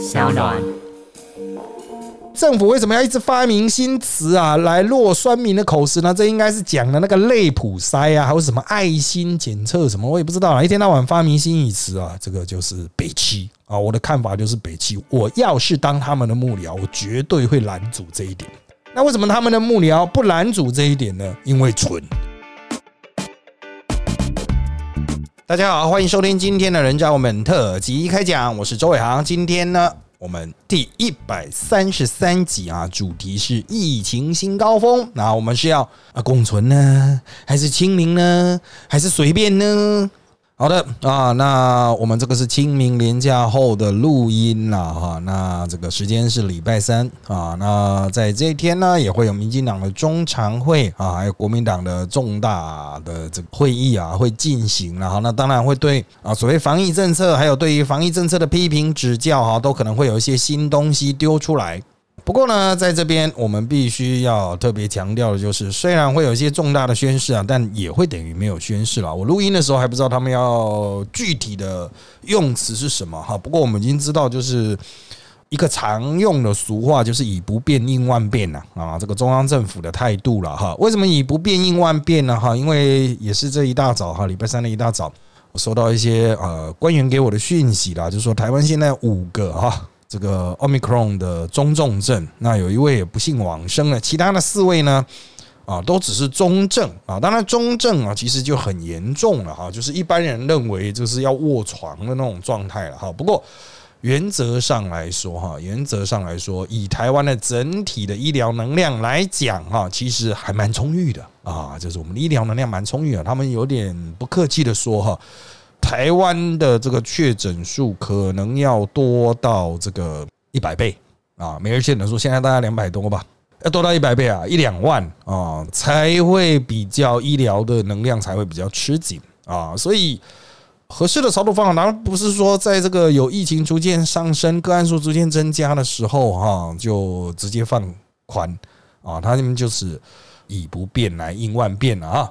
小暖。政府为什么要一直发明新词啊，来落酸民的口实呢？这应该是讲的那个类普筛啊，还有什么爱心检测什么，我也不知道啊。一天到晚发明新语词啊，这个就是北七啊。我的看法就是北七。我要是当他们的幕僚，我绝对会拦阻这一点。那为什么他们的幕僚不拦阻这一点呢？因为蠢。大家好，欢迎收听今天的人渣我们特辑开讲，我是周伟航。今天呢，我们第一百三十三集啊，主题是疫情新高峰。那我们是要啊共存呢，还是清零呢，还是随便呢？好的啊，那我们这个是清明连假后的录音了哈。那这个时间是礼拜三啊。那在这一天呢，也会有民进党的中常会啊，还有国民党的重大的这个会议啊，会进行了哈。那当然会对啊，所谓防疫政策，还有对于防疫政策的批评指教哈，都可能会有一些新东西丢出来。不过呢，在这边我们必须要特别强调的就是，虽然会有一些重大的宣誓啊，但也会等于没有宣誓了。我录音的时候还不知道他们要具体的用词是什么哈。不过我们已经知道，就是一个常用的俗话，就是以不变应万变呐啊，这个中央政府的态度了哈。为什么以不变应万变呢？哈，因为也是这一大早哈，礼拜三的一大早，我收到一些呃官员给我的讯息啦，就是说台湾现在五个哈。这个 omicron 的中重症，那有一位也不幸往生了，其他的四位呢，啊，都只是中症啊。当然，中症啊，其实就很严重了哈，就是一般人认为就是要卧床的那种状态了哈。不过原则上来说哈，原则上来说，以台湾的整体的医疗能量来讲哈，其实还蛮充裕的啊，就是我们的医疗能量蛮充裕的。他们有点不客气的说哈。台湾的这个确诊数可能要多到这个一百倍啊，每日确诊数现在大概两百多吧，要多到一百倍啊，一两万啊，才会比较医疗的能量才会比较吃紧啊，所以合适的操作方法，当然不是说在这个有疫情逐渐上升、个案数逐渐增加的时候哈，就直接放宽啊，他们就是以不变来应万变了啊。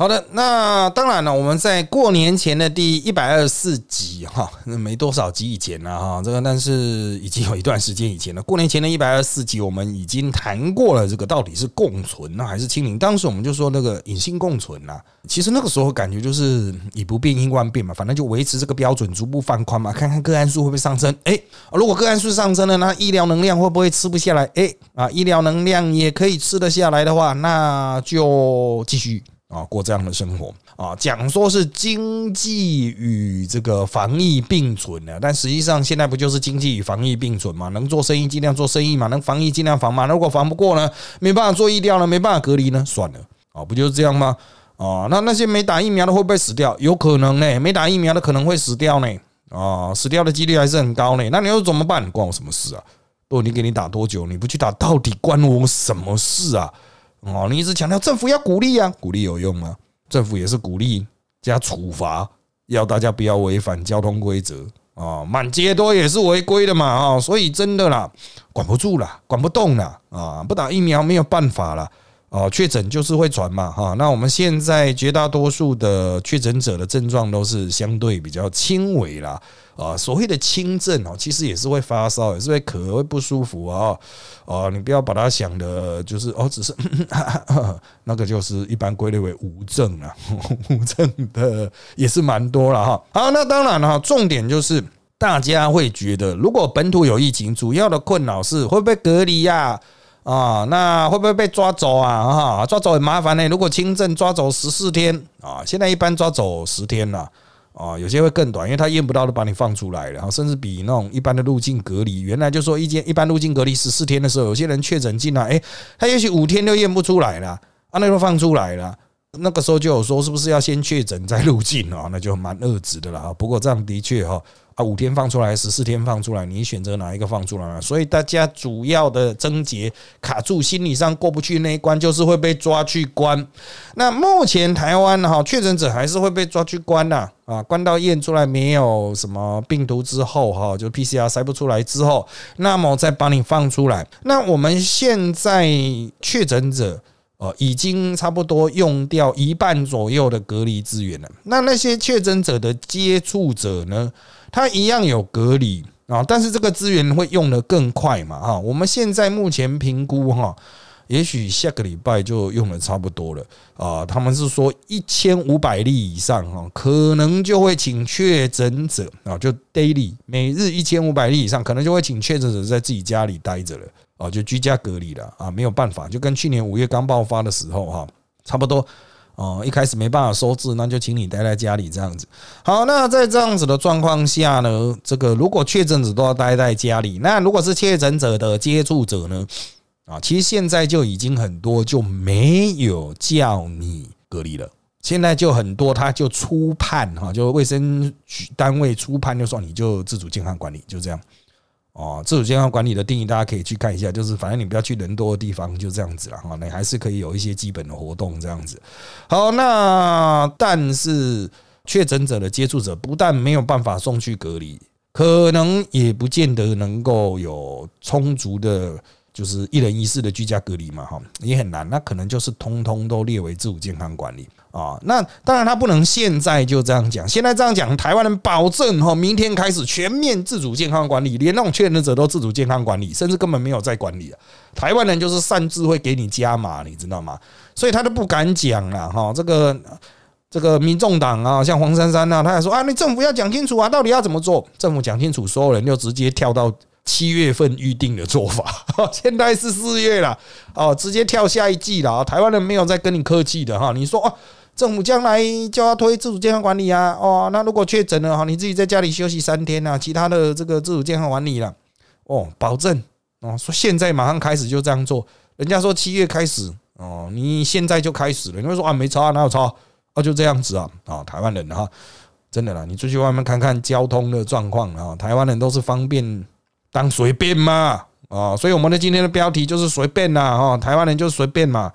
好的，那当然了，我们在过年前的第一百二十四集哈，没多少集以前了哈，这个但是已经有一段时间以前了。过年前的一百二十四集，我们已经谈过了这个到底是共存呢还是清零？当时我们就说那个隐性共存呐，其实那个时候感觉就是以不变应万变嘛，反正就维持这个标准，逐步放宽嘛，看看个案数会不会上升。哎，如果个案数上升了，那医疗能量会不会吃不下来？哎啊，医疗能量也可以吃得下来的话，那就继续。啊，过这样的生活啊，讲说是经济与这个防疫并存的，但实际上现在不就是经济与防疫并存嘛？能做生意尽量做生意嘛，能防疫尽量防嘛。如果防不过呢，没办法做医疗呢，没办法隔离呢，算了啊，不就是这样吗？啊，那那些没打疫苗的会不会死掉？有可能呢，没打疫苗的可能会死掉呢，啊，死掉的几率还是很高呢。那你又怎么办？关我什么事啊？不，你给你打多久？你不去打，到底关我什么事啊？哦，你一直强调政府要鼓励啊，鼓励有用吗？政府也是鼓励加处罚，要大家不要违反交通规则啊，满街都也是违规的嘛啊，所以真的啦，管不住啦，管不动啦啊，不打疫苗没有办法了。哦，确诊就是会传嘛，哈，那我们现在绝大多数的确诊者的症状都是相对比较轻微啦，啊，所谓的轻症哦，其实也是会发烧，也是会咳，会不舒服啊，哦，你不要把它想的，就是哦，只是 那个就是一般归类为无症啊，无症的也是蛮多了哈。好，那当然了，重点就是大家会觉得，如果本土有疫情，主要的困扰是会不会隔离呀？啊那会不会被抓走啊？哈，抓走很麻烦呢。如果轻症抓走十四天啊，现在一般抓走十天了啊，有些会更短，因为他验不到都把你放出来了，然后甚至比那种一般的入境隔离，原来就说一间一般入境隔离十四天的时候，有些人确诊进来，哎，他也许五天都验不出来了，啊，那就放出来了，那个时候就有说是不是要先确诊再入境啊？那就蛮恶质的了。不过这样的确哈啊。五天放出来，十四天放出来，你选择哪一个放出来嘛？所以大家主要的症结卡住，心理上过不去那一关，就是会被抓去关。那目前台湾哈确诊者还是会被抓去关呐啊，关到验出来没有什么病毒之后哈，就 PCR 筛不出来之后，那么再把你放出来。那我们现在确诊者呃已经差不多用掉一半左右的隔离资源了。那那些确诊者的接触者呢？他一样有隔离啊，但是这个资源会用的更快嘛？哈，我们现在目前评估哈，也许下个礼拜就用的差不多了啊。他们是说一千五百例以上哈，可能就会请确诊者啊，就 daily 每日一千五百例以上，可能就会请确诊者在自己家里待着了哦，就居家隔离了啊，没有办法，就跟去年五月刚爆发的时候哈，差不多。哦，一开始没办法收治，那就请你待在家里这样子。好，那在这样子的状况下呢，这个如果确诊者都要待在家里，那如果是确诊者的接触者呢？啊，其实现在就已经很多就没有叫你隔离了，现在就很多他就初判哈，就卫生局单位初判就说你就自主健康管理，就这样。哦，自主健康管理的定义，大家可以去看一下，就是反正你不要去人多的地方，就这样子了哈。你还是可以有一些基本的活动这样子。好，那但是确诊者的接触者不但没有办法送去隔离，可能也不见得能够有充足的，就是一人一室的居家隔离嘛哈，也很难。那可能就是通通都列为自主健康管理。啊，那当然他不能现在就这样讲，现在这样讲，台湾人保证哈，明天开始全面自主健康管理，连那种确诊者都自主健康管理，甚至根本没有在管理啊。台湾人就是擅自会给你加码，你知道吗？所以他都不敢讲了哈。这个这个民众党啊，像黄珊珊啊，他还说啊，你政府要讲清楚啊，到底要怎么做？政府讲清楚，所有人就直接跳到七月份预定的做法，现在是四月了哦，直接跳下一季了啊。台湾人没有在跟你客气的哈，你说啊。政府将来就要推自主健康管理啊！哦，那如果确诊了哈，你自己在家里休息三天啊，其他的这个自主健康管理了哦，保证哦，说现在马上开始就这样做。人家说七月开始哦，你现在就开始了。你会说啊，没超哪有超啊？就这样子啊啊！台湾人哈，真的啦，你出去外面看看交通的状况啊，台湾人都是方便当随便嘛啊，所以我们的今天的标题就是随便呐哈，台湾人就是随便嘛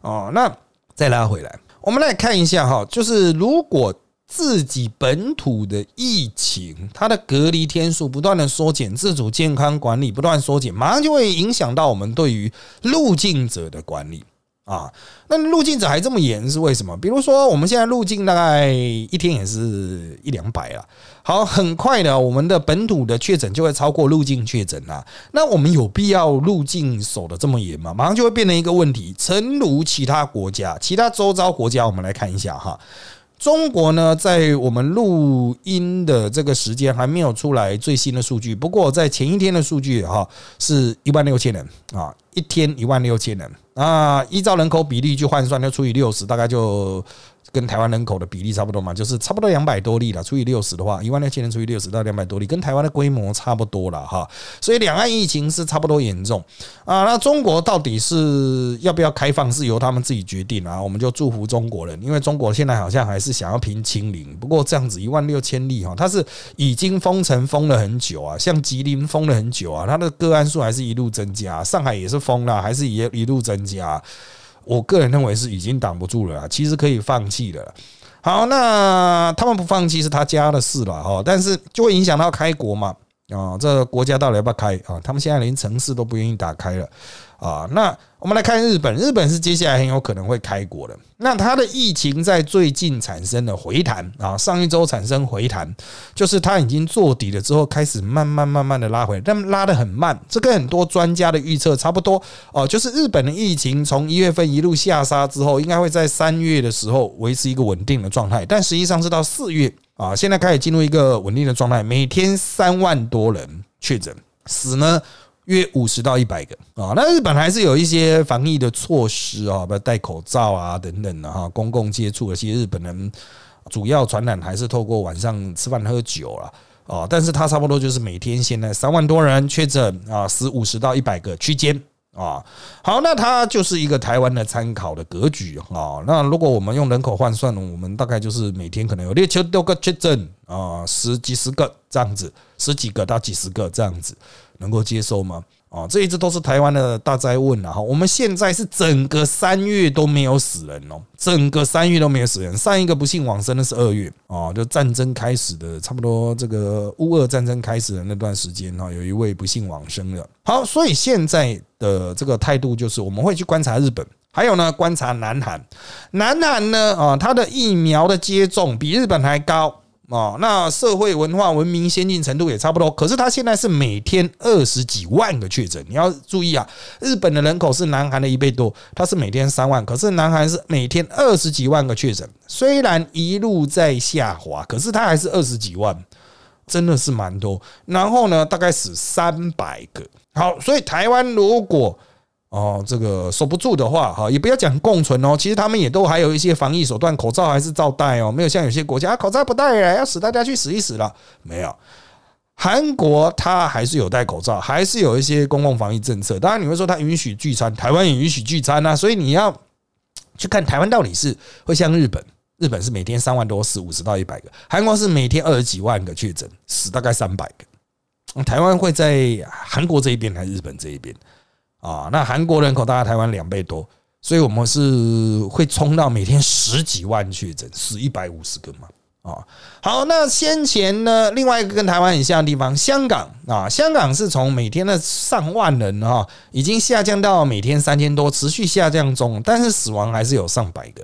哦。那再拉回来。我们来看一下哈，就是如果自己本土的疫情，它的隔离天数不断的缩减，自主健康管理不断缩减，马上就会影响到我们对于入境者的管理。啊，那入境者还这么严是为什么？比如说，我们现在入境大概一天也是一两百啊。好，很快的，我们的本土的确诊就会超过入境确诊啦。那我们有必要入境守的这么严吗？马上就会变成一个问题。诚如其他国家、其他周遭国家，我们来看一下哈。中国呢，在我们录音的这个时间还没有出来最新的数据，不过在前一天的数据哈，是一万六千人啊，一天一万六千人。啊，依照人口比例去换算，就除以六十，大概就。跟台湾人口的比例差不多嘛，就是差不多两百多例了。除以六十的话，一万六千人除以六十到两百多例，跟台湾的规模差不多了哈。所以两岸疫情是差不多严重啊。那中国到底是要不要开放，是由他们自己决定啊。我们就祝福中国人，因为中国现在好像还是想要平清零。不过这样子一万六千例哈，它是已经封城封了很久啊，像吉林封了很久啊，它的个案数还是一路增加。上海也是封了，还是一一路增加。我个人认为是已经挡不住了，其实可以放弃的。好，那他们不放弃是他家的事了哈，但是就会影响到开国嘛啊，这个国家到底要不要开啊？他们现在连城市都不愿意打开了。啊，那我们来看日本，日本是接下来很有可能会开国的。那它的疫情在最近产生了回弹啊，上一周产生回弹，就是它已经做底了之后，开始慢慢慢慢的拉回来，但拉的很慢。这跟很多专家的预测差不多哦，就是日本的疫情从一月份一路下杀之后，应该会在三月的时候维持一个稳定的状态，但实际上是到四月啊，现在开始进入一个稳定的状态，每天三万多人确诊，死呢？约五十到一百个啊，那日本还是有一些防疫的措施啊，比如戴口罩啊等等的哈，公共接触，而且日本人主要传染还是透过晚上吃饭喝酒了啊，但是它差不多就是每天现在三万多人确诊啊，死五十到一百个区间。啊，好，那它就是一个台湾的参考的格局啊。那如果我们用人口换算，我们大概就是每天可能有六千多个确诊啊，十几十个这样子，十几个到几十个这样子，能够接受吗？啊，这一直都是台湾的大灾问了哈。我们现在是整个三月都没有死人哦，整个三月都没有死人。上一个不幸往生的是二月啊，就战争开始的差不多这个乌俄战争开始的那段时间哈，有一位不幸往生了。好，所以现在的这个态度就是我们会去观察日本，还有呢观察南韩。南韩呢啊，它的疫苗的接种比日本还高。哦，那社会文化文明先进程度也差不多。可是它现在是每天二十几万个确诊，你要注意啊，日本的人口是南韩的一倍多，它是每天三万，可是南韩是每天二十几万个确诊，虽然一路在下滑，可是它还是二十几万。真的是蛮多，然后呢，大概死三百个。好，所以台湾如果哦这个守不住的话，哈，也不要讲共存哦，其实他们也都还有一些防疫手段，口罩还是照戴哦，没有像有些国家口罩不戴了，要死大家去死一死了，没有。韩国它还是有戴口罩，还是有一些公共防疫政策。当然你会说它允许聚餐，台湾也允许聚餐啊，所以你要去看台湾到底是会像日本。日本是每天三万多死五十到一百个，韩国是每天二十几万个确诊，死大概三百个。台湾会在韩国这一边还是日本这一边啊？那韩国人口大概台湾两倍多，所以我们是会冲到每天十几万确诊，死一百五十个嘛？啊，好，那先前呢，另外一个跟台湾很像的地方，香港啊，香港是从每天的上万人哈，已经下降到每天三千多，持续下降中，但是死亡还是有上百个。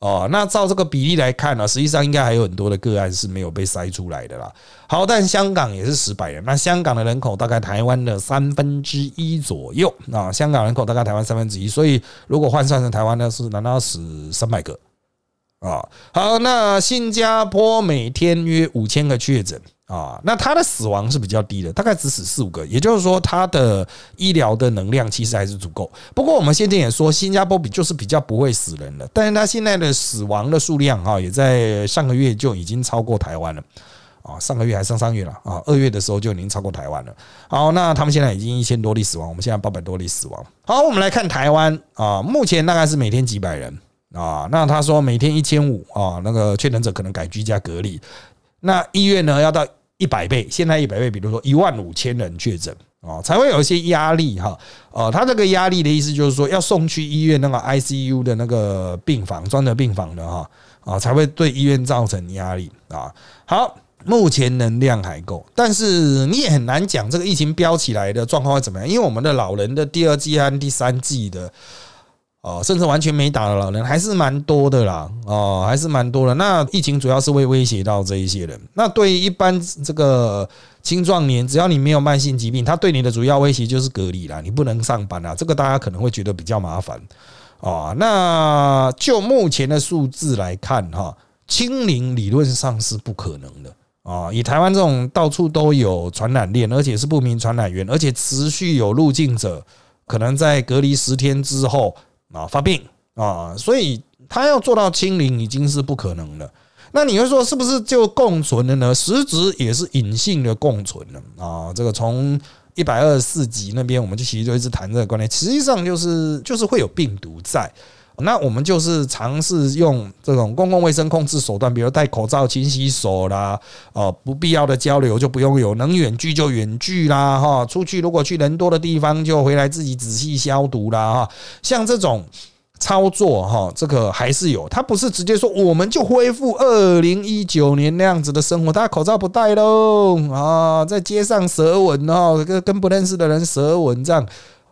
哦，那照这个比例来看呢，实际上应该还有很多的个案是没有被筛出来的啦。好，但香港也是十百人，那香港的人口大概台湾的三分之一左右啊，香港人口大概台湾三分之一，所以如果换算成台湾呢，是难道死三百个啊？好，那新加坡每天约五千个确诊。啊，那他的死亡是比较低的，大概只死四五个，也就是说，他的医疗的能量其实还是足够。不过我们现在也说，新加坡比就是比较不会死人了，但是他现在的死亡的数量哈，也在上个月就已经超过台湾了啊，上个月还上上月了啊，二月的时候就已经超过台湾了。好，那他们现在已经一千多例死亡，我们现在八百多例死亡。好，我们来看台湾啊，目前大概是每天几百人啊，那他说每天一千五啊，那个确诊者可能改居家隔离，那医院呢要到。一百倍，现在一百倍，比如说一万五千人确诊啊，才会有一些压力哈。呃，他这个压力的意思就是说，要送去医院那个 ICU 的那个病房，专的病房的哈啊，才会对医院造成压力啊。好，目前能量还够，但是你也很难讲这个疫情飙起来的状况会怎么样，因为我们的老人的第二季和第三季的。哦，甚至完全没打的老人还是蛮多的啦，哦，还是蛮多的。那疫情主要是会威胁到这一些人。那对于一般这个青壮年，只要你没有慢性疾病，他对你的主要威胁就是隔离啦，你不能上班啦。这个大家可能会觉得比较麻烦哦。那就目前的数字来看，哈，清零理论上是不可能的啊。以台湾这种到处都有传染链，而且是不明传染源，而且持续有入境者，可能在隔离十天之后。啊，发病啊，所以他要做到清零已经是不可能了。那你会说是不是就共存了呢？实质也是隐性的共存了啊。这个从一百二十四集那边，我们就其实就一直谈这个观念，实际上就是就是会有病毒在。那我们就是尝试用这种公共卫生控制手段，比如戴口罩、勤洗手啦，哦，不必要的交流就不用有，能远距就远距啦，哈，出去如果去人多的地方就回来自己仔细消毒啦，哈，像这种操作哈，这个还是有，它不是直接说我们就恢复二零一九年那样子的生活，大家口罩不戴喽，啊，在街上舌吻哦，跟跟不认识的人舌吻这样，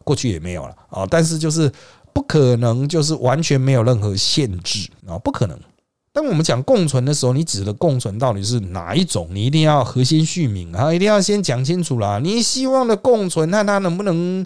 过去也没有了啊，但是就是。不可能，就是完全没有任何限制啊！不可能。当我们讲共存的时候，你指的共存到底是哪一种？你一定要核心续命啊，一定要先讲清楚啦。你希望的共存，那它能不能？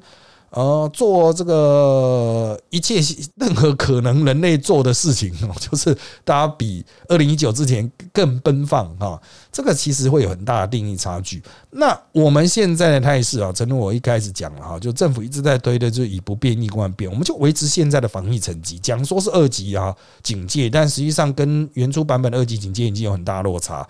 呃，做这个一切任何可能人类做的事情，就是大家比二零一九之前更奔放哈，这个其实会有很大的定义差距。那我们现在的态势啊，正如我一开始讲了哈，就政府一直在推的，就以不变应万变，我们就维持现在的防疫成绩，讲说是二级啊警戒，但实际上跟原初版本的二级警戒已经有很大落差。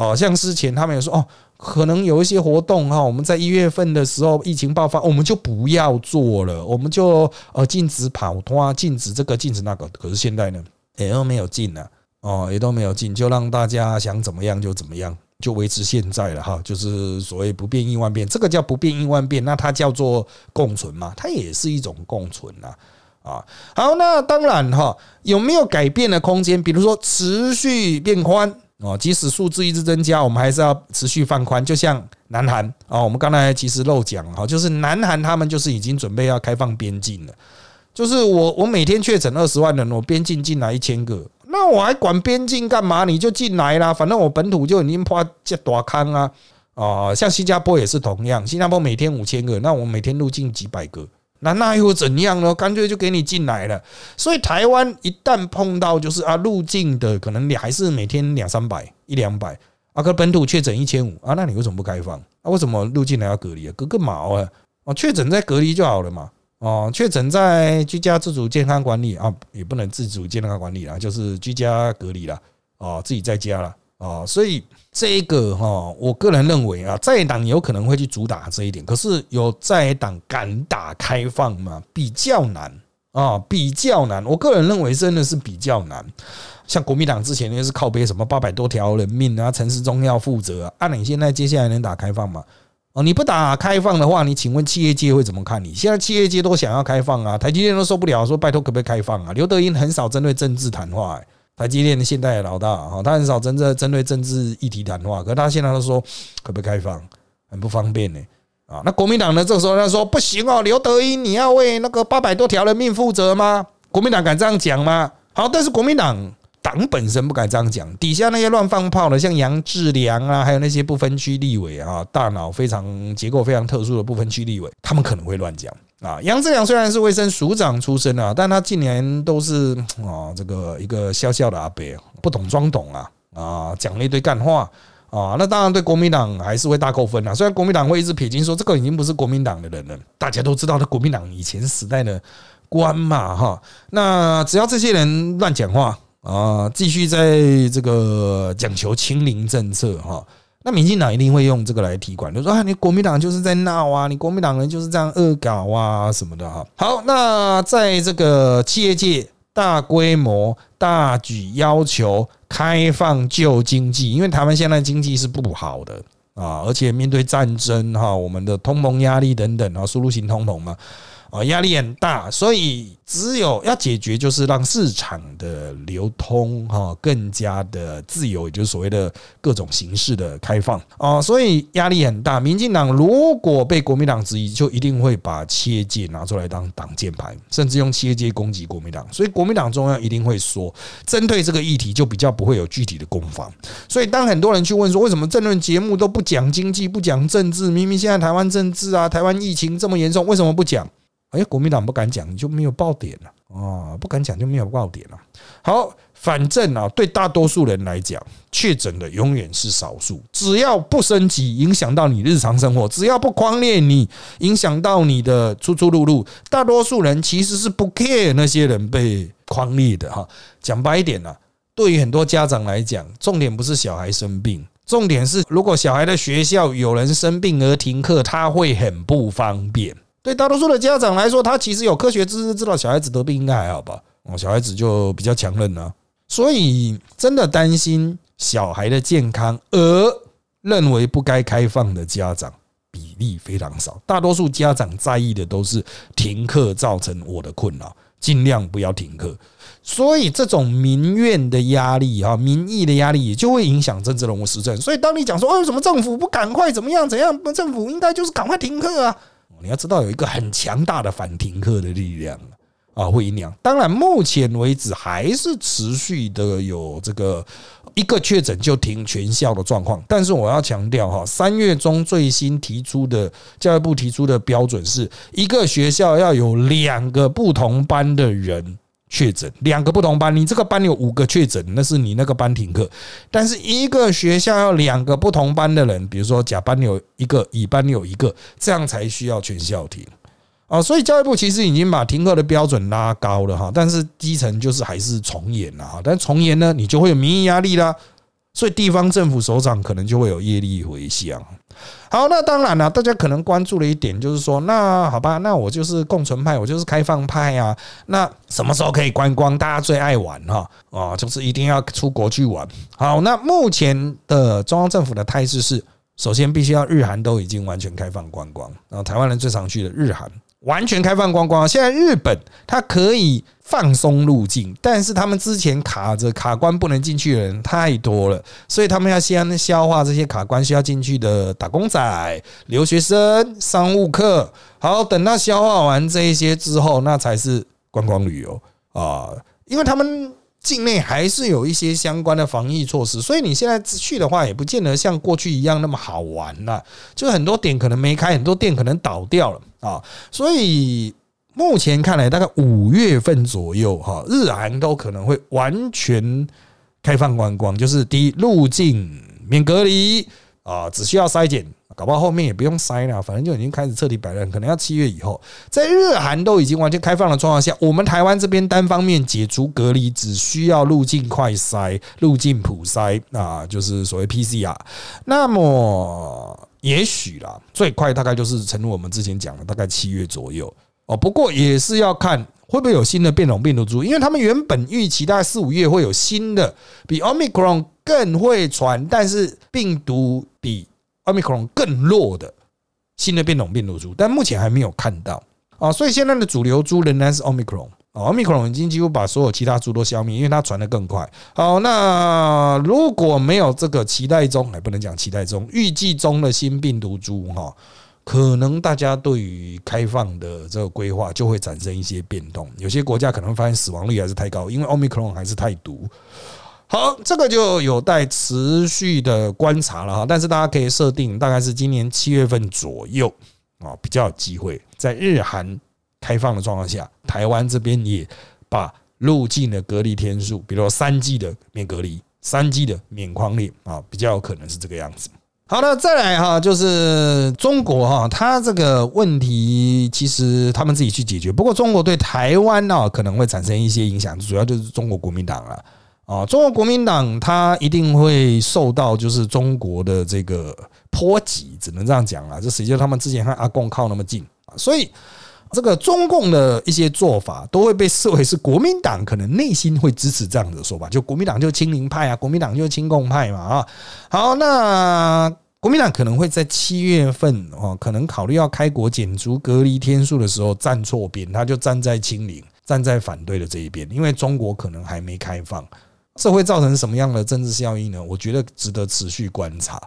哦，像之前他们也说哦。可能有一些活动哈，我们在一月份的时候疫情爆发，我们就不要做了，我们就呃禁止跑脱，禁止这个，禁止那个。可是现在呢，也都没有禁了，哦，也都没有禁，就让大家想怎么样就怎么样，就维持现在了哈。就是所谓不变应万变，这个叫不变应万变，那它叫做共存嘛，它也是一种共存呐。啊。好，那当然哈，有没有改变的空间？比如说持续变宽。哦，即使数字一直增加，我们还是要持续放宽。就像南韩啊，我们刚才其实漏讲哈，就是南韩他们就是已经准备要开放边境了。就是我我每天确诊二十万人，我边境进来一千个，那我还管边境干嘛？你就进来啦，反正我本土就已经怕这大坑啊！啊，像新加坡也是同样，新加坡每天五千个，那我每天入境几百个，那那又怎样呢？干脆就给你进来了。所以台湾一旦碰到就是啊入境的，可能你还是每天两三百一两百，啊，可本土确诊一千五啊，那你为什么不开放？啊，为什么入境来要隔离啊？隔个毛啊！哦，确诊在隔离就好了嘛。哦，确诊在居家自主健康管理啊，也不能自主健康管理啦，就是居家隔离了。哦，自己在家了。哦，所以这个哈，我个人认为啊，在党有可能会去主打这一点，可是有在党敢打开放吗？比较难啊，比较难。我个人认为真的是比较难。像国民党之前那是靠背什么八百多条人命啊，陈时中要负责。按你现在接下来能打开放吗？哦，你不打开放的话，你请问企业界会怎么看你？现在企业界都想要开放啊，台积电都受不了，说拜托可不可以开放啊？刘德英很少针对政治谈话，台积电的现代老大哈，他很少真正针对政治议题谈话，可是他现在都说可不可以开放，很不方便呢啊。那国民党呢？这时候他说不行哦，刘德英你要为那个八百多条人命负责吗？国民党敢这样讲吗？好，但是国民党。党本身不敢这样讲，底下那些乱放炮的，像杨志良啊，还有那些不分区立委啊，大脑非常结构非常特殊的不分区立委，他们可能会乱讲啊。杨志良虽然是卫生署长出身啊，但他近年都是啊这个一个小小的阿伯，不懂装懂啊啊，讲了一堆干话啊。那当然对国民党还是会大扣分啊。虽然国民党会一直撇清说这个已经不是国民党的人了，大家都知道他国民党以前时代的官嘛哈。那只要这些人乱讲话。啊，继续在这个讲求清零政策哈，那民进党一定会用这个来提管，就说啊，你国民党就是在闹啊，你国民党人就是这样恶搞啊什么的哈。好，那在这个企业界大规模大举要求开放旧经济，因为台湾现在经济是不好的啊，而且面对战争哈，我们的通膨压力等等啊，输入型通膨嘛。啊，压力很大，所以只有要解决，就是让市场的流通哈更加的自由，也就是所谓的各种形式的开放啊，所以压力很大。民进党如果被国民党质疑，就一定会把企业界拿出来当挡箭牌，甚至用企业界攻击国民党。所以国民党中央一定会说，针对这个议题就比较不会有具体的攻防。所以当很多人去问说，为什么政论节目都不讲经济、不讲政治？明明现在台湾政治啊，台湾疫情这么严重，为什么不讲？哎，国民党不敢讲，你就没有爆点了哦，不敢讲就没有爆点了。好，反正啊，对大多数人来讲，确诊的永远是少数。只要不升级，影响到你日常生活；只要不狂烈你，影响到你的出出入入，大多数人其实是不 care 那些人被狂烈的哈。讲白一点呢，对于很多家长来讲，重点不是小孩生病，重点是如果小孩的学校有人生病而停课，他会很不方便。对大多数的家长来说，他其实有科学知识，知道小孩子得病应该还好吧？哦，小孩子就比较强韧呢，所以真的担心小孩的健康而认为不该开放的家长比例非常少。大多数家长在意的都是停课造成我的困扰，尽量不要停课。所以这种民怨的压力啊，民意的压力也就会影响政治人物施政。所以当你讲说，为什么政府不赶快怎么样怎样？政府应该就是赶快停课啊。你要知道，有一个很强大的反停课的力量啊，会影响。当然，目前为止还是持续的有这个一个确诊就停全校的状况。但是我要强调哈，三月中最新提出的教育部提出的标准是一个学校要有两个不同班的人。确诊两个不同班，你这个班有五个确诊，那是你那个班停课。但是一个学校要两个不同班的人，比如说甲班有一个，乙班有一个，这样才需要全校停啊。所以教育部其实已经把停课的标准拉高了哈，但是基层就是还是重演了哈。但重演呢，你就会有民意压力啦。所以地方政府首长可能就会有业力回向。好，那当然了，大家可能关注的一点就是说，那好吧，那我就是共存派，我就是开放派啊。那什么时候可以观光？大家最爱玩哈啊，就是一定要出国去玩。好，那目前的中央政府的态势是，首先必须要日韩都已经完全开放观光，然后台湾人最常去的日韩。完全开放观光，现在日本它可以放松入境，但是他们之前卡着卡关不能进去的人太多了，所以他们要先消化这些卡关需要进去的打工仔、留学生、商务客。好，等到消化完这一些之后，那才是观光旅游啊，因为他们境内还是有一些相关的防疫措施，所以你现在去的话，也不见得像过去一样那么好玩了。就很多点可能没开，很多店可能倒掉了啊。所以目前看来，大概五月份左右哈，日韩都可能会完全开放观光，就是第一入境免隔离啊，只需要筛检。搞不好后面也不用筛了，反正就已经开始彻底摆烂，可能要七月以后，在日韩都已经完全开放的状况下，我们台湾这边单方面解除隔离，只需要入境快筛、入境普筛啊，就是所谓 PCR。那么也许啦，最快大概就是诚如我们之前讲的，大概七月左右哦。不过也是要看会不会有新的变种病毒株，因为他们原本预期大概四五月会有新的比 Omicron 更会传，但是病毒比。奥密克戎更弱的新的变种病毒株，但目前还没有看到啊，所以现在的主流株仍然是奥密克戎啊。奥密克戎已经几乎把所有其他株都消灭，因为它传的更快。好，那如果没有这个期待中，还不能讲期待中，预计中的新病毒株哈，可能大家对于开放的这个规划就会产生一些变动。有些国家可能发现死亡率还是太高，因为奥密克戎还是太毒。好，这个就有待持续的观察了哈。但是大家可以设定，大概是今年七月份左右啊，比较有机会在日韩开放的状况下，台湾这边也把入境的隔离天数，比如说三 G 的免隔离，三 G 的免框列啊，比较有可能是这个样子。好的，再来哈，就是中国哈，它这个问题其实他们自己去解决，不过中国对台湾呢可能会产生一些影响，主要就是中国国民党了。啊中国国民党他一定会受到就是中国的这个波及，只能这样讲了。这实际上他们之前和阿共靠那么近啊，所以这个中共的一些做法都会被视为是国民党可能内心会支持这样的说法，就国民党就亲民派啊，国民党就亲共派嘛啊。好，那国民党可能会在七月份哦，可能考虑要开国减足隔离天数的时候站错边，他就站在清零，站在反对的这一边，因为中国可能还没开放。这会造成什么样的政治效应呢？我觉得值得持续观察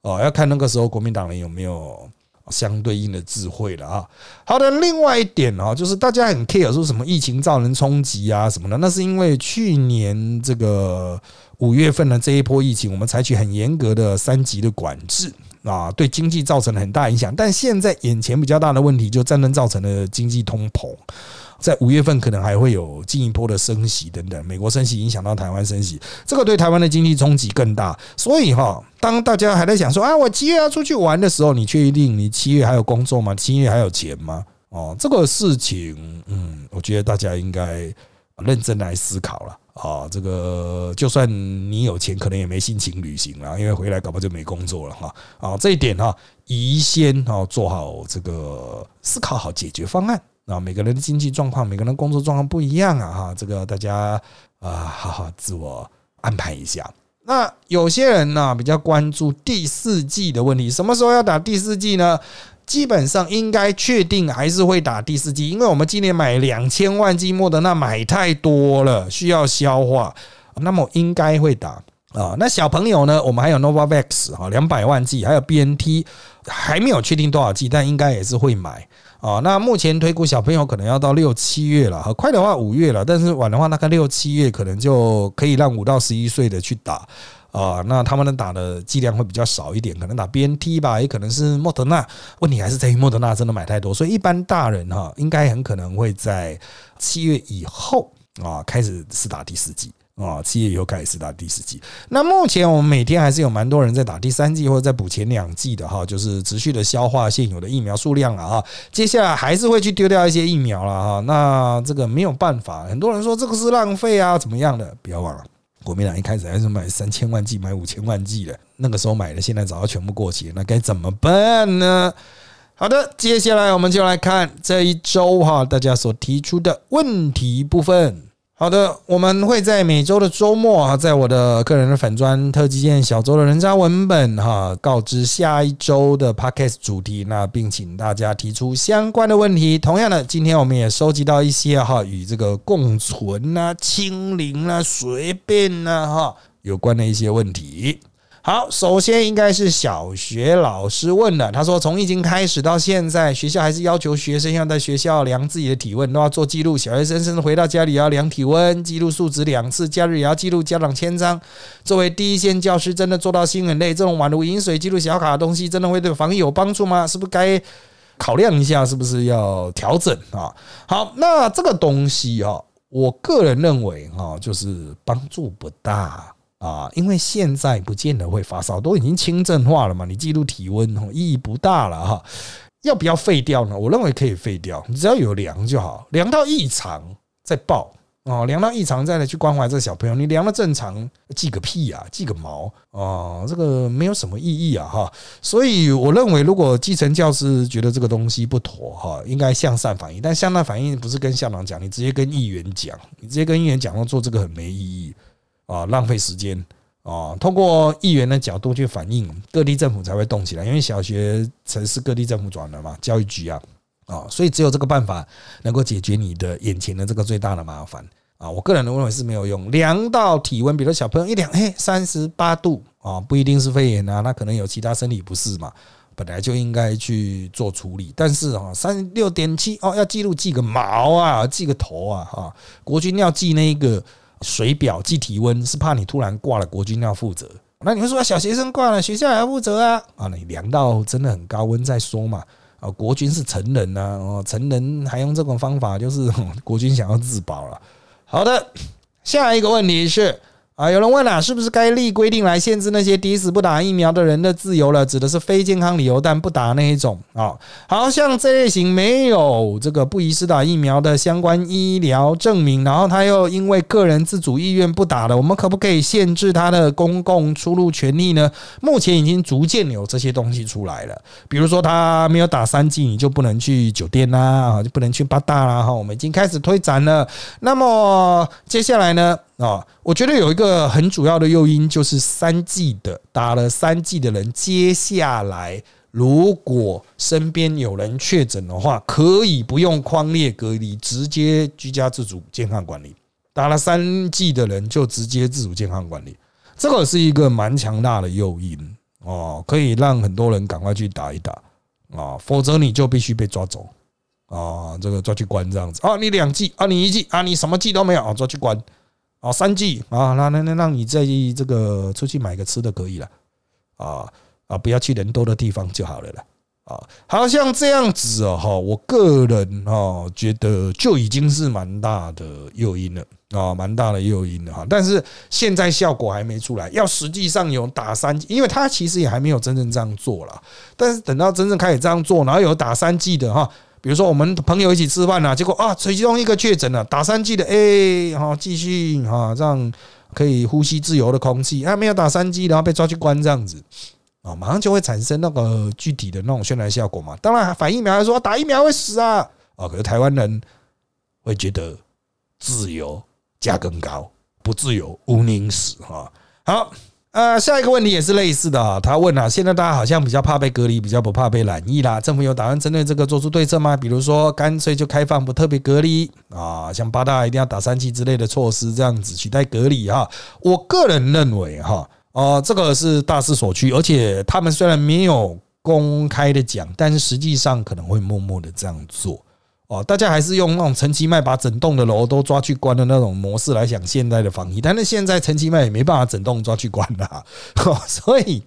哦，要看那个时候国民党人有没有相对应的智慧了啊。好的，另外一点啊，就是大家很 care 说什么疫情造成冲击啊什么的，那是因为去年这个五月份的这一波疫情，我们采取很严格的三级的管制啊，对经济造成了很大影响。但现在眼前比较大的问题，就战争造成的经济通膨。在五月份可能还会有进一步的升息等等，美国升息影响到台湾升息，这个对台湾的经济冲击更大。所以哈，当大家还在想说啊，我七月要出去玩的时候，你确定你七月还有工作吗？七月还有钱吗？哦，这个事情，嗯，我觉得大家应该认真来思考了啊。这个就算你有钱，可能也没心情旅行了，因为回来搞不好就没工作了哈。啊，这一点哈，宜先哦做好这个思考好解决方案。啊，每个人的经济状况，每个人工作状况不一样啊，哈，这个大家啊，好好自我安排一下。那有些人呢，比较关注第四季的问题，什么时候要打第四季呢？基本上应该确定还是会打第四季，因为我们今年买两千万剂莫德纳买太多了，需要消化，那么应该会打啊。那小朋友呢，我们还有 Novavax 哈，两百万剂，还有 BNT，还没有确定多少剂，但应该也是会买。啊，那目前推估小朋友可能要到六七月了，快的话五月了，但是晚的话大概六七月可能就可以让五到十一岁的去打啊。那他们能打的剂量会比较少一点，可能打 BNT 吧，也可能是莫德纳。问题还是在于莫德纳真的买太多，所以一般大人哈应该很可能会在七月以后啊开始是打第四剂。啊，七月以后开始打第四季。那目前我们每天还是有蛮多人在打第三季或者在补前两季的哈，就是持续的消化现有的疫苗数量了哈。接下来还是会去丢掉一些疫苗了哈。那这个没有办法，很多人说这个是浪费啊，怎么样的？不要忘了，国民党一开始还是买三千万剂、买五千万剂的，那个时候买的，现在早就全部过期，那该怎么办呢？好的，接下来我们就来看这一周哈大家所提出的问题部分。好的，我们会在每周的周末啊，在我的个人的粉砖特辑见小周的人渣文本哈，告知下一周的 podcast 主题，那并请大家提出相关的问题。同样的，今天我们也收集到一些哈与这个共存啊、清零啊、随便啊哈有关的一些问题。好，首先应该是小学老师问的。他说，从疫情开始到现在，学校还是要求学生要在学校量自己的体温，都要做记录。小学生甚至回到家里要量体温、记录数值两次，假日也要记录，家长签章。作为第一线教师，真的做到心很累。这种宛如饮水记录小卡的东西，真的会对防疫有帮助吗？是不是该考量一下，是不是要调整啊？好，那这个东西啊，我个人认为哈，就是帮助不大。啊，因为现在不见得会发烧，都已经轻症化了嘛，你记录体温意义不大了哈。要不要废掉呢？我认为可以废掉，你只要有量就好，量到异常再报哦，量到异常再来去关怀这小朋友。你量了正常，记个屁啊，记个毛啊，这个没有什么意义啊哈。所以我认为，如果基层教师觉得这个东西不妥哈，应该向善反映。但向善反映不是跟校长讲，你直接跟议员讲，你直接跟议员讲，说做这个很没意义。啊，浪费时间啊！通过议员的角度去反映，各地政府才会动起来。因为小学城市各地政府转了嘛，教育局啊啊，所以只有这个办法能够解决你的眼前的这个最大的麻烦啊！我个人认为是没有用。量到体温，比如小朋友一量，嘿，三十八度啊，不一定是肺炎啊，那可能有其他身体不适嘛，本来就应该去做处理。但是啊，三六点七哦，要记录记个毛啊，记个头啊哈！国军要记那个。水表计体温是怕你突然挂了，国军要负责。那你会说小学生挂了，学校也要负责啊？啊，你量到真的很高温再说嘛。啊，国军是成人呐，哦，成人还用这种方法，就是国军想要自保了。好的，下一个问题是。啊，有人问了，是不是该立规定来限制那些抵死不打疫苗的人的自由了？指的是非健康理由但不打那一种啊。好像这类型没有这个不宜施打疫苗的相关医疗证明，然后他又因为个人自主意愿不打了，我们可不可以限制他的公共出入权利呢？目前已经逐渐有这些东西出来了，比如说他没有打三剂，你就不能去酒店啦，就不能去八大啦哈。我们已经开始推展了。那么接下来呢？啊，我觉得有一个很主要的诱因，就是三剂的打了三剂的人，接下来如果身边有人确诊的话，可以不用框列隔离，直接居家自主健康管理。打了三剂的人就直接自主健康管理，这个是一个蛮强大的诱因哦，可以让很多人赶快去打一打啊，否则你就必须被抓走啊，这个抓去关这样子啊，你两剂啊，你一剂啊，你什么剂都没有啊，抓去关。哦，三 G 啊，那那那让你在这个出去买个吃的可以了，啊啊，不要去人多的地方就好了啦。啊，好像这样子哦，哈，我个人哈觉得就已经是蛮大的诱因了啊，蛮大的诱因了哈。但是现在效果还没出来，要实际上有打三因为他其实也还没有真正这样做了。但是等到真正开始这样做，然后有打三 G 的哈。比如说，我们朋友一起吃饭啊，结果啊，其中一个确诊了，打三剂的，哎，好，继续哈，这样可以呼吸自由的空气，啊，没有打三剂，然后被抓去关这样子，啊，马上就会产生那个具体的那种渲染效果嘛。当然，反疫苗还说打疫苗会死啊，啊，可是台湾人会觉得自由价更高，不自由无宁死哈。好。呃，下一个问题也是类似的啊。他问啊，现在大家好像比较怕被隔离，比较不怕被染疫啦。政府有打算针对这个做出对策吗？比如说，干脆就开放不特别隔离啊，像八大一定要打三剂之类的措施，这样子取代隔离哈。我个人认为哈，哦，这个是大势所趋，而且他们虽然没有公开的讲，但是实际上可能会默默的这样做。哦，大家还是用那种陈其迈把整栋的楼都抓去关的那种模式来想现在的防疫，但是现在陈其迈也没办法整栋抓去关了，所以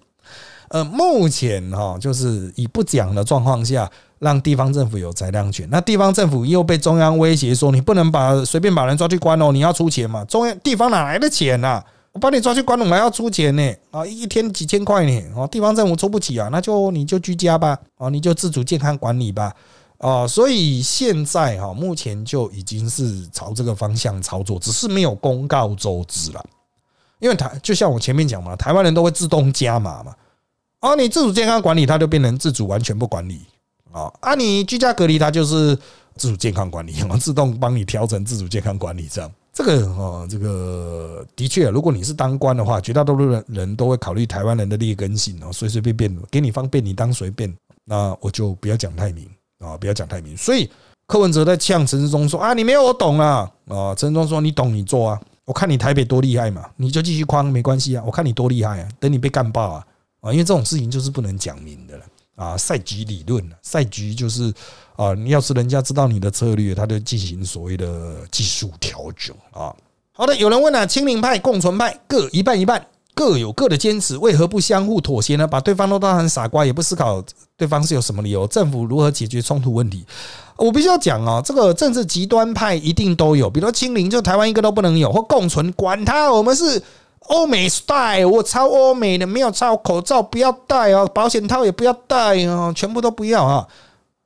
呃，目前哈就是以不讲的状况下，让地方政府有裁量权。那地方政府又被中央威胁说，你不能把随便把人抓去关哦，你要出钱嘛。中央地方哪来的钱呐？我把你抓去关了，我还要出钱呢啊，一天几千块呢哦，地方政府出不起啊，那就你就居家吧，哦，你就自主健康管理吧。啊，所以现在哈，目前就已经是朝这个方向操作，只是没有公告周知了。因为台就像我前面讲嘛，台湾人都会自动加码嘛。啊，你自主健康管理，它就变成自主完全不管理啊。啊，你居家隔离，它就是自主健康管理，自动帮你调整自主健康管理这样。这个啊，这个的确，如果你是当官的话，绝大多数人人都会考虑台湾人的劣根性哦，随随便便给你方便，你当随便。那我就不要讲太明。啊，不要讲太明。所以柯文哲在呛陈志忠说：“啊，你没有我懂啊！”啊，陈志忠说：“你懂，你做啊！”我看你台北多厉害嘛，你就继续框没关系啊。我看你多厉害啊，等你被干爆啊啊！因为这种事情就是不能讲明的了啊。赛局理论，赛局就是啊，你要是人家知道你的策略，他就进行所谓的技术调整啊。好的，有人问了，清零派、共存派各一半一半。各有各的坚持，为何不相互妥协呢？把对方都当成傻瓜，也不思考对方是有什么理由？政府如何解决冲突问题？我必须要讲哦，这个政治极端派一定都有，比如清零，就台湾一个都不能有，或共存，管他，我们是欧美 style，我超欧美的，没有超口罩不要戴哦，保险套也不要戴哦，全部都不要啊。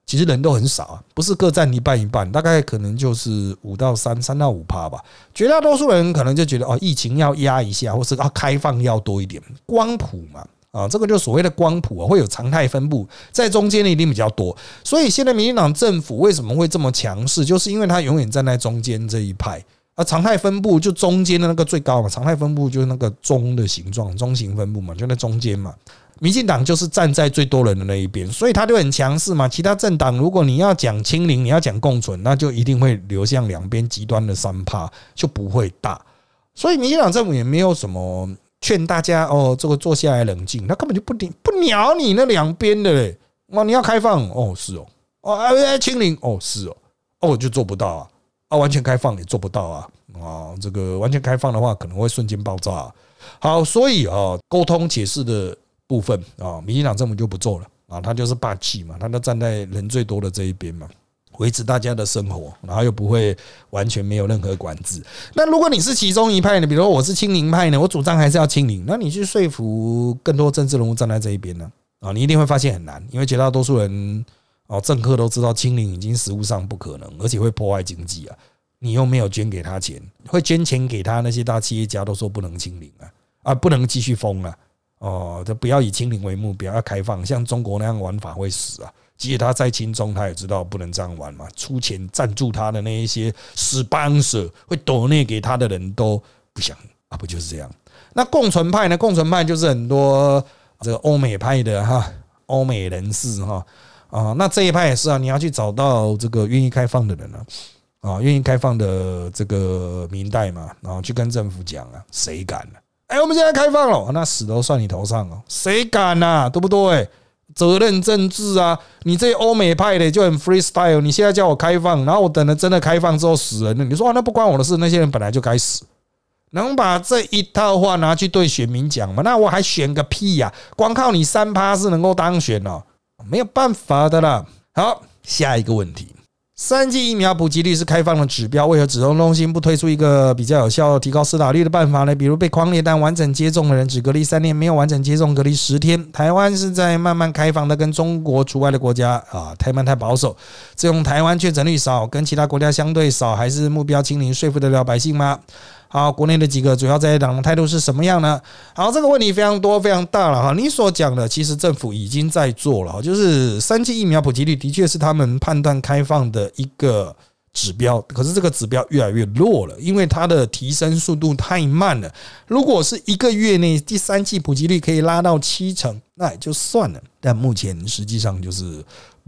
其实人都很少啊，不是各占一半一半，大概可能就是五到三三到五趴吧。绝大多数人可能就觉得哦，疫情要压一下，或是要开放要多一点光谱嘛啊，这个就所谓的光谱啊，会有常态分布在中间的一定比较多。所以现在民进党政府为什么会这么强势，就是因为它永远站在中间这一派啊，常态分布就中间的那个最高嘛，常态分布就是那个中的形状，中型分布嘛，就在中间嘛。民进党就是站在最多人的那一边，所以他就很强势嘛。其他政党，如果你要讲清零，你要讲共存，那就一定会流向两边极端的三趴，就不会大。所以民进党政府也没有什么劝大家哦，这个坐下来冷静，他根本就不听不鸟你那两边的嘞。哦，你要开放哦，是哦，哦哎清零哦，是哦，哦我就做不到啊，啊完全开放也做不到啊，啊这个完全开放的话可能会瞬间爆炸。好，所以啊沟通解释的。部分啊，民进党政府就不做了啊，他就是霸气嘛，他都站在人最多的这一边嘛，维持大家的生活，然后又不会完全没有任何管制。那如果你是其中一派呢？比如说我是清零派呢，我主张还是要清零，那你去说服更多政治人物站在这一边呢？啊，你一定会发现很难，因为绝大多数人哦，政客都知道清零已经实物上不可能，而且会破坏经济啊。你又没有捐给他钱，会捐钱给他那些大企业家都说不能清零啊，啊，不能继续封啊。哦，就不要以清零为目标，要开放，像中国那样玩法会死啊！即使他在清中，他也知道不能这样玩嘛。出钱赞助他的那一些 sponsor 会抖内给他的人都不想啊，不就是这样？那共存派呢？共存派就是很多这个欧美派的哈，欧美人士哈啊，那这一派也是啊，你要去找到这个愿意开放的人啊，啊，愿意开放的这个明代嘛，然后去跟政府讲啊，谁敢呢？哎，我们现在开放了，那死都算你头上哦，谁敢呐？对不对？责任政治啊！你这欧美派的就很 freestyle，你现在叫我开放，然后我等了真的开放之后死人了，你说那不关我的事，那些人本来就该死。能把这一套话拿去对选民讲吗？那我还选个屁呀！光靠你三趴是能够当选哦？没有办法的啦。好，下一个问题。三剂疫苗普及率是开放的指标，为何指挥中心不推出一个比较有效提高施打率的办法呢？比如被框列但完整接种的人只隔离三年，没有完整接种隔离十天。台湾是在慢慢开放的，跟中国除外的国家啊，太慢太保守。这种台湾确诊率少，跟其他国家相对少，还是目标清零说服得了百姓吗？好，国内的几个主要在党的态度是什么样呢？好，这个问题非常多，非常大了哈。你所讲的，其实政府已经在做了，就是三期疫苗普及率的确是他们判断开放的一个指标，可是这个指标越来越弱了，因为它的提升速度太慢了。如果是一个月内第三季普及率可以拉到七成，那也就算了，但目前实际上就是。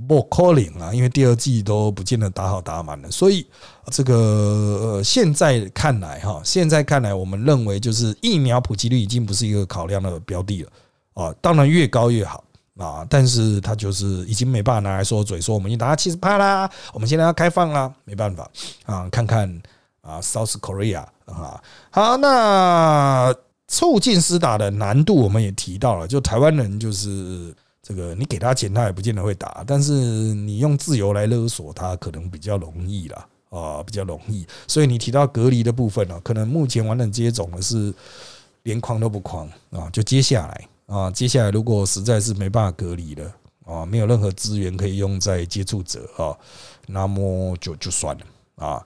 不可能啊，因为第二季都不见得打好打满了，所以这个现在看来哈，现在看来，我们认为就是疫苗普及率已经不是一个考量的标的了啊。当然越高越好啊，但是他就是已经没办法拿来说嘴，说我们已经达到七十八啦，我们现在要开放啦，没办法啊。看看啊，South Korea 啊，好，那促进施打的难度我们也提到了，就台湾人就是。这个你给他钱，他也不见得会打，但是你用自由来勒索他，可能比较容易啦，啊，比较容易。所以你提到隔离的部分呢，可能目前完整接种的是连框都不框啊，就接下来啊，接下来如果实在是没办法隔离了啊，没有任何资源可以用在接触者啊，那么就就算了啊。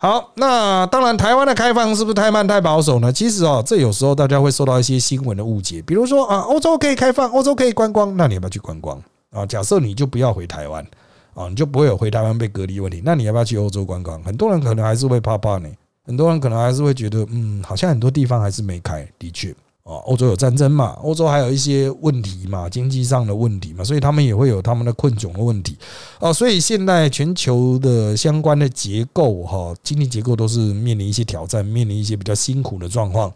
好，那当然，台湾的开放是不是太慢太保守呢？其实哦，这有时候大家会受到一些新闻的误解，比如说啊，欧洲可以开放，欧洲可以观光，那你要不要去观光啊？假设你就不要回台湾啊，你就不会有回台湾被隔离问题，那你要不要去欧洲观光？很多人可能还是会怕怕呢，很多人可能还是会觉得，嗯，好像很多地方还是没开，的确啊，欧洲有战争嘛，欧洲还有一些问题嘛，经济上的问题嘛，所以他们也会有他们的困窘的问题啊。所以现在全球的相关的结构哈，经济结构都是面临一些挑战，面临一些比较辛苦的状况。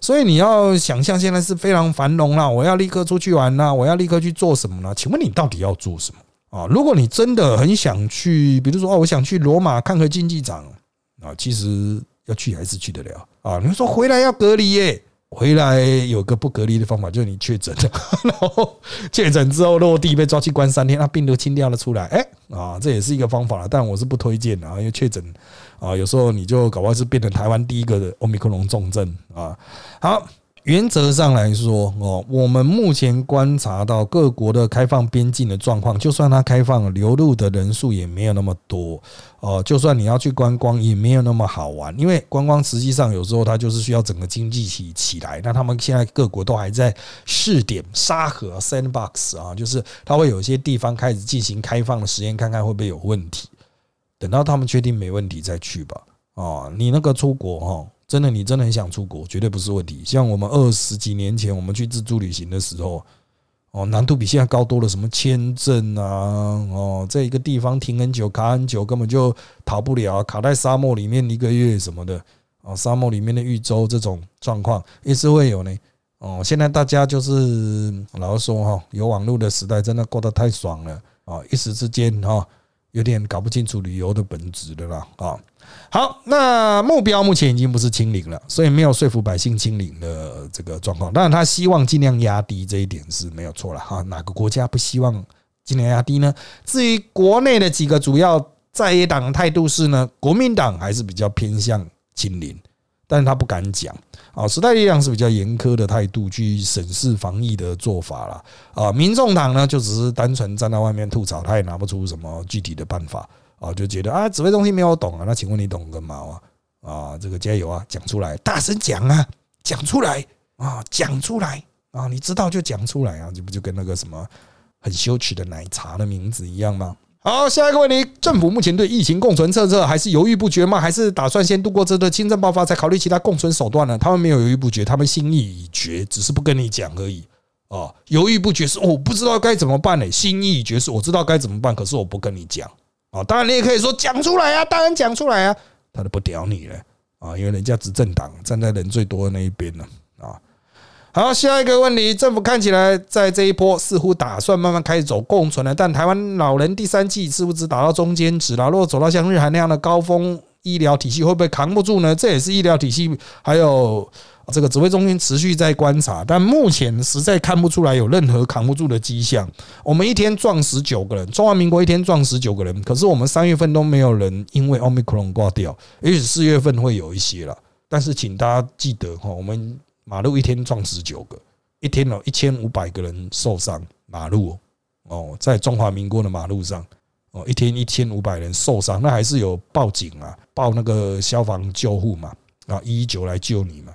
所以你要想象现在是非常繁荣啦，我要立刻出去玩啦，我要立刻去做什么呢？请问你到底要做什么啊？如果你真的很想去，比如说哦，我想去罗马看个竞技场啊，其实要去还是去得了啊？你说回来要隔离耶？回来有个不隔离的方法，就是你确诊了，然后确诊之后落地被抓去关三天，那病毒清掉了出来，哎啊，这也是一个方法了但我是不推荐的啊，因为确诊啊，有时候你就搞不好是变成台湾第一个的欧米克戎重症啊。好。原则上来说，哦，我们目前观察到各国的开放边境的状况，就算它开放流入的人数也没有那么多，哦，就算你要去观光也没有那么好玩，因为观光实际上有时候它就是需要整个经济起起来。那他们现在各国都还在试点沙盒 sandbox 啊，就是它会有一些地方开始进行开放的实验，看看会不会有问题。等到他们确定没问题再去吧。哦，你那个出国哈。真的，你真的很想出国，绝对不是问题。像我们二十几年前我们去自助旅行的时候，哦，难度比现在高多了。什么签证啊，哦，在一个地方停很久、卡很久，根本就逃不了，卡在沙漠里面一个月什么的，哦，沙漠里面的绿洲这种状况也是会有呢。哦，现在大家就是老实说哈，有网络的时代，真的过得太爽了啊！一时之间哈，有点搞不清楚旅游的本质的啦啊。好，那目标目前已经不是清零了，所以没有说服百姓清零的这个状况。当然，他希望尽量压低这一点是没有错了哈。哪个国家不希望尽量压低呢？至于国内的几个主要在野党态度是呢，国民党还是比较偏向清零，但是他不敢讲啊。时代力量是比较严苛的态度去审视防疫的做法了啊。民众党呢，就只是单纯站在外面吐槽，他也拿不出什么具体的办法。啊，就觉得啊，指挥中心没有懂啊，那请问你懂个毛啊？啊，这个加油啊，讲出来，大声讲啊，讲出来啊，讲出来啊，你知道就讲出来啊，这不就跟那个什么很羞耻的奶茶的名字一样吗？好，下一个问题，政府目前对疫情共存政策还是犹豫不决吗？还是打算先度过这个轻症爆发，再考虑其他共存手段呢？他们没有犹豫不决，他们心意已决，只是不跟你讲而已。啊，犹豫不决是我不知道该怎么办呢，心意已决是我知道该怎么办，可是我不跟你讲。啊，当然你也可以说讲出来啊，当然讲出来啊，他都不屌你了啊，因为人家执政党站在人最多的那一边呢啊。好，下一个问题，政府看起来在这一波似乎打算慢慢开始走共存了，但台湾老人第三季是不是打到中间值了？如果走到像日韩那样的高峰，医疗体系会不会扛不住呢？这也是医疗体系还有。这个指挥中心持续在观察，但目前实在看不出来有任何扛不住的迹象。我们一天撞十九个人，中华民国一天撞十九个人，可是我们三月份都没有人因为奥密克戎挂掉，也许四月份会有一些了。但是请大家记得哈，我们马路一天撞十九个，一天有一千五百个人受伤，马路哦，在中华民国的马路上哦，一天一千五百人受伤，那还是有报警啊，报那个消防救护嘛，啊，一一九来救你嘛。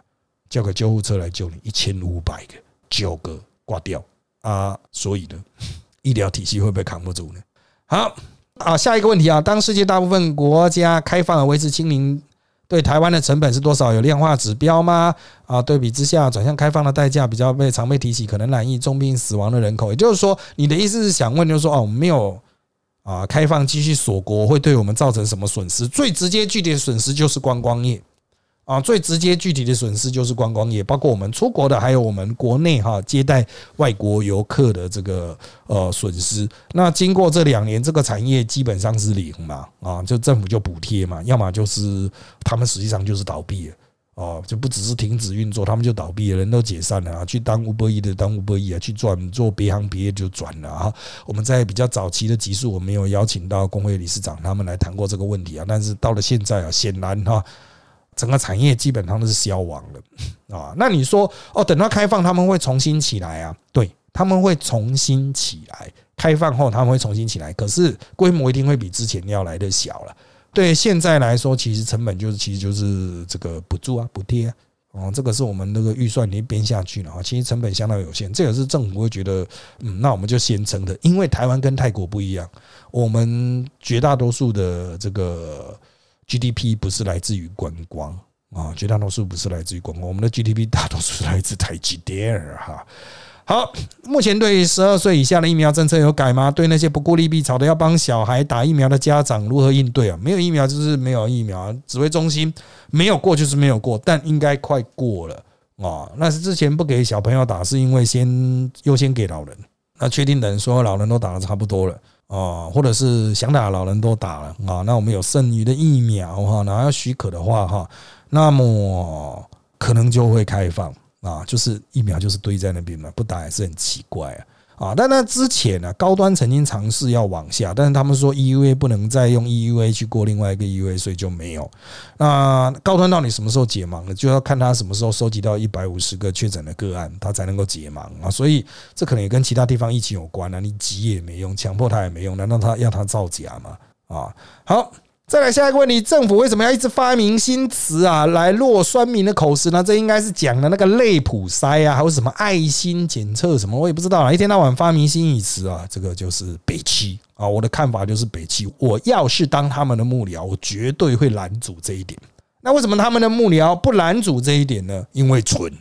叫个救护车来救你，一千五百个，九个挂掉啊！所以呢，医疗体系会不会扛不住呢？好啊，下一个问题啊，当世界大部分国家开放而维持清零，对台湾的成本是多少？有量化指标吗？啊，对比之下，转向开放的代价比较被常被提起，可能染疫、重病、死亡的人口。也就是说，你的意思是想问，就是说，哦，没有啊，开放继续锁国会对我们造成什么损失？最直接、具体的损失就是观光业。啊，最直接具体的损失就是观光业，包括我们出国的，还有我们国内哈接待外国游客的这个呃损失。那经过这两年，这个产业基本上是零嘛，啊，就政府就补贴嘛，要么就是他们实际上就是倒闭了，哦，就不只是停止运作，他们就倒闭了，人都解散了啊，去当五百亿的当五百亿啊，去转做别行别业就转了啊。我们在比较早期的集数，我没有邀请到工会理事长他们来谈过这个问题啊，但是到了现在啊，显然哈。整个产业基本上都是消亡了 啊！那你说哦，等到开放他们会重新起来啊？对，他们会重新起来。开放后他们会重新起来，可是规模一定会比之前要来的小了。对现在来说，其实成本就是其实就是这个补助啊、补贴啊，哦，这个是我们那个预算你编下去了啊。其实成本相当有限，这也是政府会觉得，嗯，那我们就先撑的，因为台湾跟泰国不一样，我们绝大多数的这个。GDP 不是来自于观光啊，绝大多数不是来自于观光，我们的 GDP 大多数是来自台积电哈。好，目前对十二岁以下的疫苗政策有改吗？对那些不顾利弊吵的要帮小孩打疫苗的家长如何应对啊？没有疫苗就是没有疫苗，指挥中心没有过就是没有过，但应该快过了啊。那是之前不给小朋友打，是因为先优先给老人。那确定等说老人都打的差不多了哦，或者是想打老人都打了啊，那我们有剩余的疫苗哈，然后要许可的话哈，那么可能就会开放。啊，就是疫苗就是堆在那边嘛，不打也是很奇怪啊。啊，但那之前呢，高端曾经尝试要往下，但是他们说 EUA 不能再用 EUA 去过另外一个 EUA，所以就没有。那高端到底什么时候解盲呢？就要看他什么时候收集到一百五十个确诊的个案，他才能够解盲啊。所以这可能也跟其他地方疫情有关啊。你急也没用，强迫他也没用，难道他要他造假吗？啊，好。再来下一个问题，政府为什么要一直发明新词啊，来落酸民的口实呢？这应该是讲的那个类普筛啊，还有什么爱心检测什么，我也不知道啊。一天到晚发明新语词啊，这个就是北七啊。我的看法就是北七。我要是当他们的幕僚，我绝对会拦阻这一点。那为什么他们的幕僚不拦阻这一点呢？因为蠢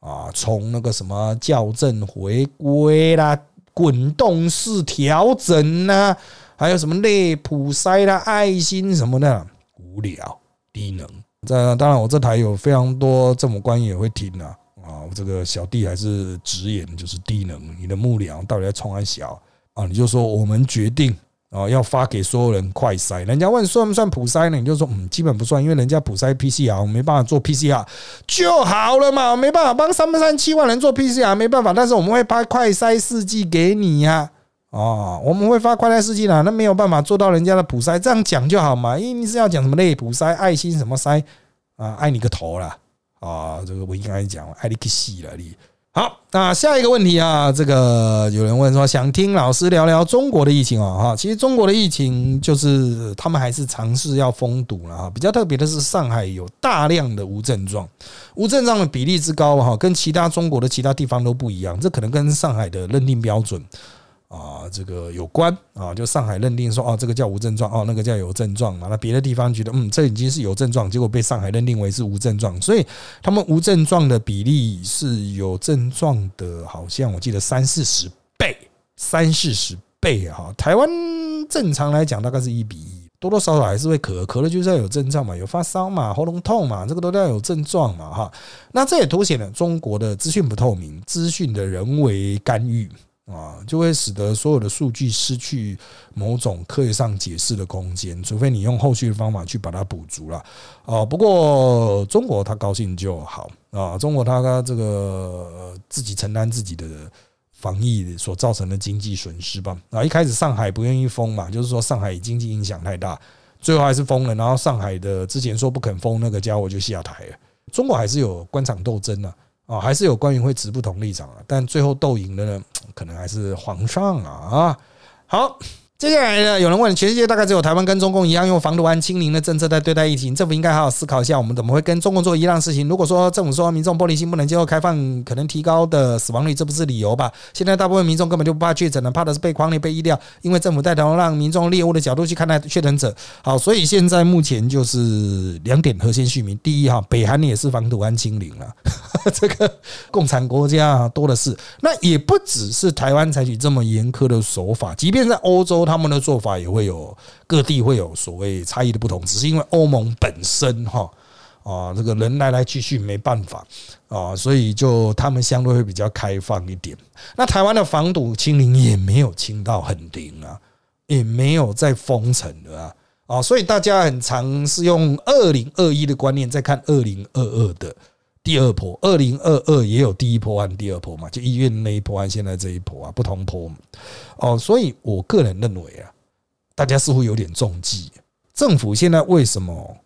啊，从那个什么校正回归啦，滚动式调整呐。还有什么类普筛啦、爱心什么的，无聊、低能。这当然，我这台有非常多政府官员也会听啊。啊，这个小弟还是直言，就是低能。你的幕僚到底在冲安小啊？你就说我们决定啊，要发给所有人快筛。人家问算不算普筛呢？你就说嗯，基本不算，因为人家普筛 PCR，我没办法做 PCR 就好了嘛。没办法帮三百三七万人做 PCR，没办法。但是我们会发快筛试剂给你呀。哦，我们会发快筛试剂啦，那没有办法做到人家的普筛，这样讲就好嘛？因为你是要讲什么类普筛、爱心什么筛啊？爱你个头啦！啊，这个我应该讲爱你个戏了你。好，那下一个问题啊，这个有人问说，想听老师聊聊中国的疫情啊，哈，其实中国的疫情就是他们还是尝试要封堵了哈。比较特别的是，上海有大量的无症状，无症状的比例之高哈，跟其他中国的其他地方都不一样，这可能跟上海的认定标准。啊，这个有关啊，就上海认定说，哦，这个叫无症状，哦，那个叫有症状嘛。那别的地方觉得，嗯，这已经是有症状，结果被上海认定为是无症状，所以他们无症状的比例是有症状的，好像我记得三四十倍，三四十倍哈。台湾正常来讲大概是一比一，多多少少还是会咳，咳了就是要有症状嘛，有发烧嘛，喉咙痛嘛，这个都要有症状嘛，哈。那这也凸显了中国的资讯不透明，资讯的人为干预。啊，就会使得所有的数据失去某种科学上解释的空间，除非你用后续的方法去把它补足了。啊，不过中国他高兴就好啊，中国他这个自己承担自己的防疫所造成的经济损失吧。啊，一开始上海不愿意封嘛，就是说上海经济影响太大，最后还是封了。然后上海的之前说不肯封那个家伙就下台了。中国还是有官场斗争啊。哦，还是有官员会持不同立场啊，但最后斗赢的呢，可能还是皇上啊啊，好。接下来呢，有人问：全世界大概只有台湾跟中共一样用防毒安清零的政策在对待疫情，政府应该好好思考一下，我们怎么会跟中共做一样事情？如果说政府说民众玻璃心不能接受开放，可能提高的死亡率，这不是理由吧？现在大部分民众根本就不怕确诊了，怕的是被框列、被医疗，因为政府带头让民众猎物的角度去看待确诊者。好，所以现在目前就是两点核心续名：第一，哈，北韩也是防毒安清零了，这个共产国家多的是。那也不只是台湾采取这么严苛的手法，即便在欧洲，他们的做法也会有各地会有所谓差异的不同，只是因为欧盟本身哈啊，这个人来来去去没办法啊，所以就他们相对会比较开放一点。那台湾的防堵清零也没有清到很零啊，也没有在封城的啊啊，所以大家很常是用二零二一的观念在看二零二二的。第二波，二零二二也有第一波和第二波嘛，就医院那一波和现在这一波啊，不同波哦，所以我个人认为啊，大家似乎有点中计。政府现在为什么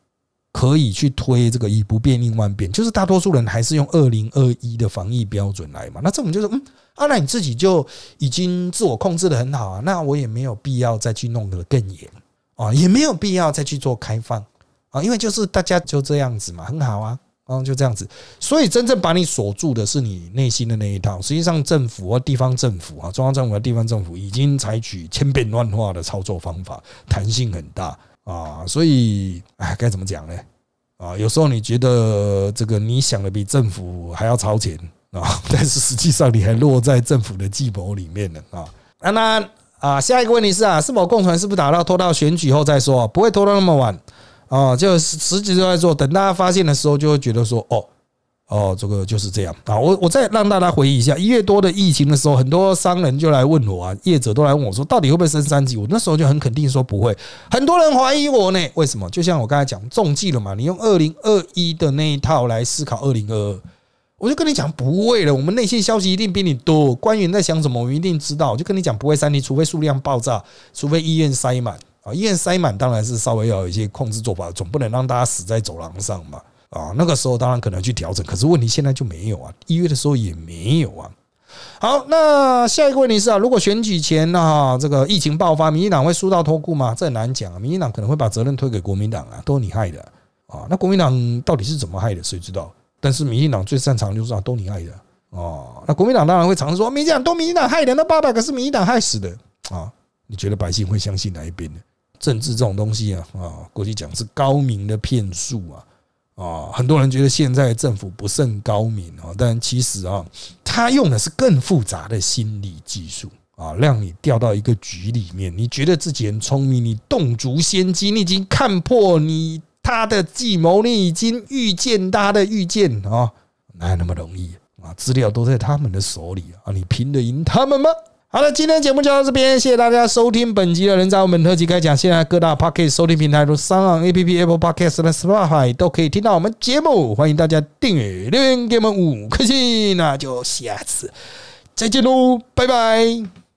可以去推这个以不变应万变？就是大多数人还是用二零二一的防疫标准来嘛。那政府就说，嗯，啊，那你自己就已经自我控制的很好啊，那我也没有必要再去弄得更严啊，也没有必要再去做开放啊，因为就是大家就这样子嘛，很好啊。嗯，就这样子，所以真正把你锁住的是你内心的那一套。实际上，政府或地方政府啊，中央政府和地方政府已经采取千变万化的操作方法，弹性很大啊。所以，哎，该怎么讲呢？啊。有时候你觉得这个你想的比政府还要超前啊，但是实际上你还落在政府的计谋里面了啊。那，那啊，下一个问题是啊，是否共存是不是打到拖到选举后再说，不会拖到那么晚啊？就实际都在做，等大家发现的时候，就会觉得说哦。哦，这个就是这样啊！我我再让大家回忆一下，一月多的疫情的时候，很多商人就来问我啊，业者都来问我说，到底会不会升三级？我那时候就很肯定说不会。很多人怀疑我呢，为什么？就像我刚才讲中计了嘛，你用二零二一的那一套来思考二零二二，我就跟你讲不会了。我们内线消息一定比你多，官员在想什么，我们一定知道。我就跟你讲不会三级，除非数量爆炸，除非医院塞满医院塞满当然是稍微要有一些控制做法，总不能让大家死在走廊上嘛。啊，那个时候当然可能去调整，可是问题现在就没有啊，一月的时候也没有啊。好，那下一个问题是啊，如果选举前啊，这个疫情爆发，民进党会输到脱裤吗？这很难讲啊，民进党可能会把责任推给国民党啊，都是你害的啊。那国民党到底是怎么害的？谁知道？但是民进党最擅长就是啊，都你害的哦。那国民党当然会尝试说，民进党都民进党害的，那八百个是民进党害死的啊。你觉得百姓会相信哪一边呢？政治这种东西啊啊，过去讲是高明的骗术啊。啊，很多人觉得现在政府不甚高明啊，但其实啊，他用的是更复杂的心理技术啊，让你掉到一个局里面。你觉得自己很聪明，你洞烛先机，你已经看破你他的计谋，你已经预见他的预见啊，哪有那么容易啊？资料都在他们的手里啊，你拼得赢他们吗？好了，今天节目就到这边，谢谢大家收听本集的人在我们特辑开讲。现在各大 p o c k e t 收听平台如三浪 A P P、Apple Podcast 和 Spotify 都可以听到我们节目，欢迎大家订阅、留言给我们五颗星，那就下次再见喽，拜拜。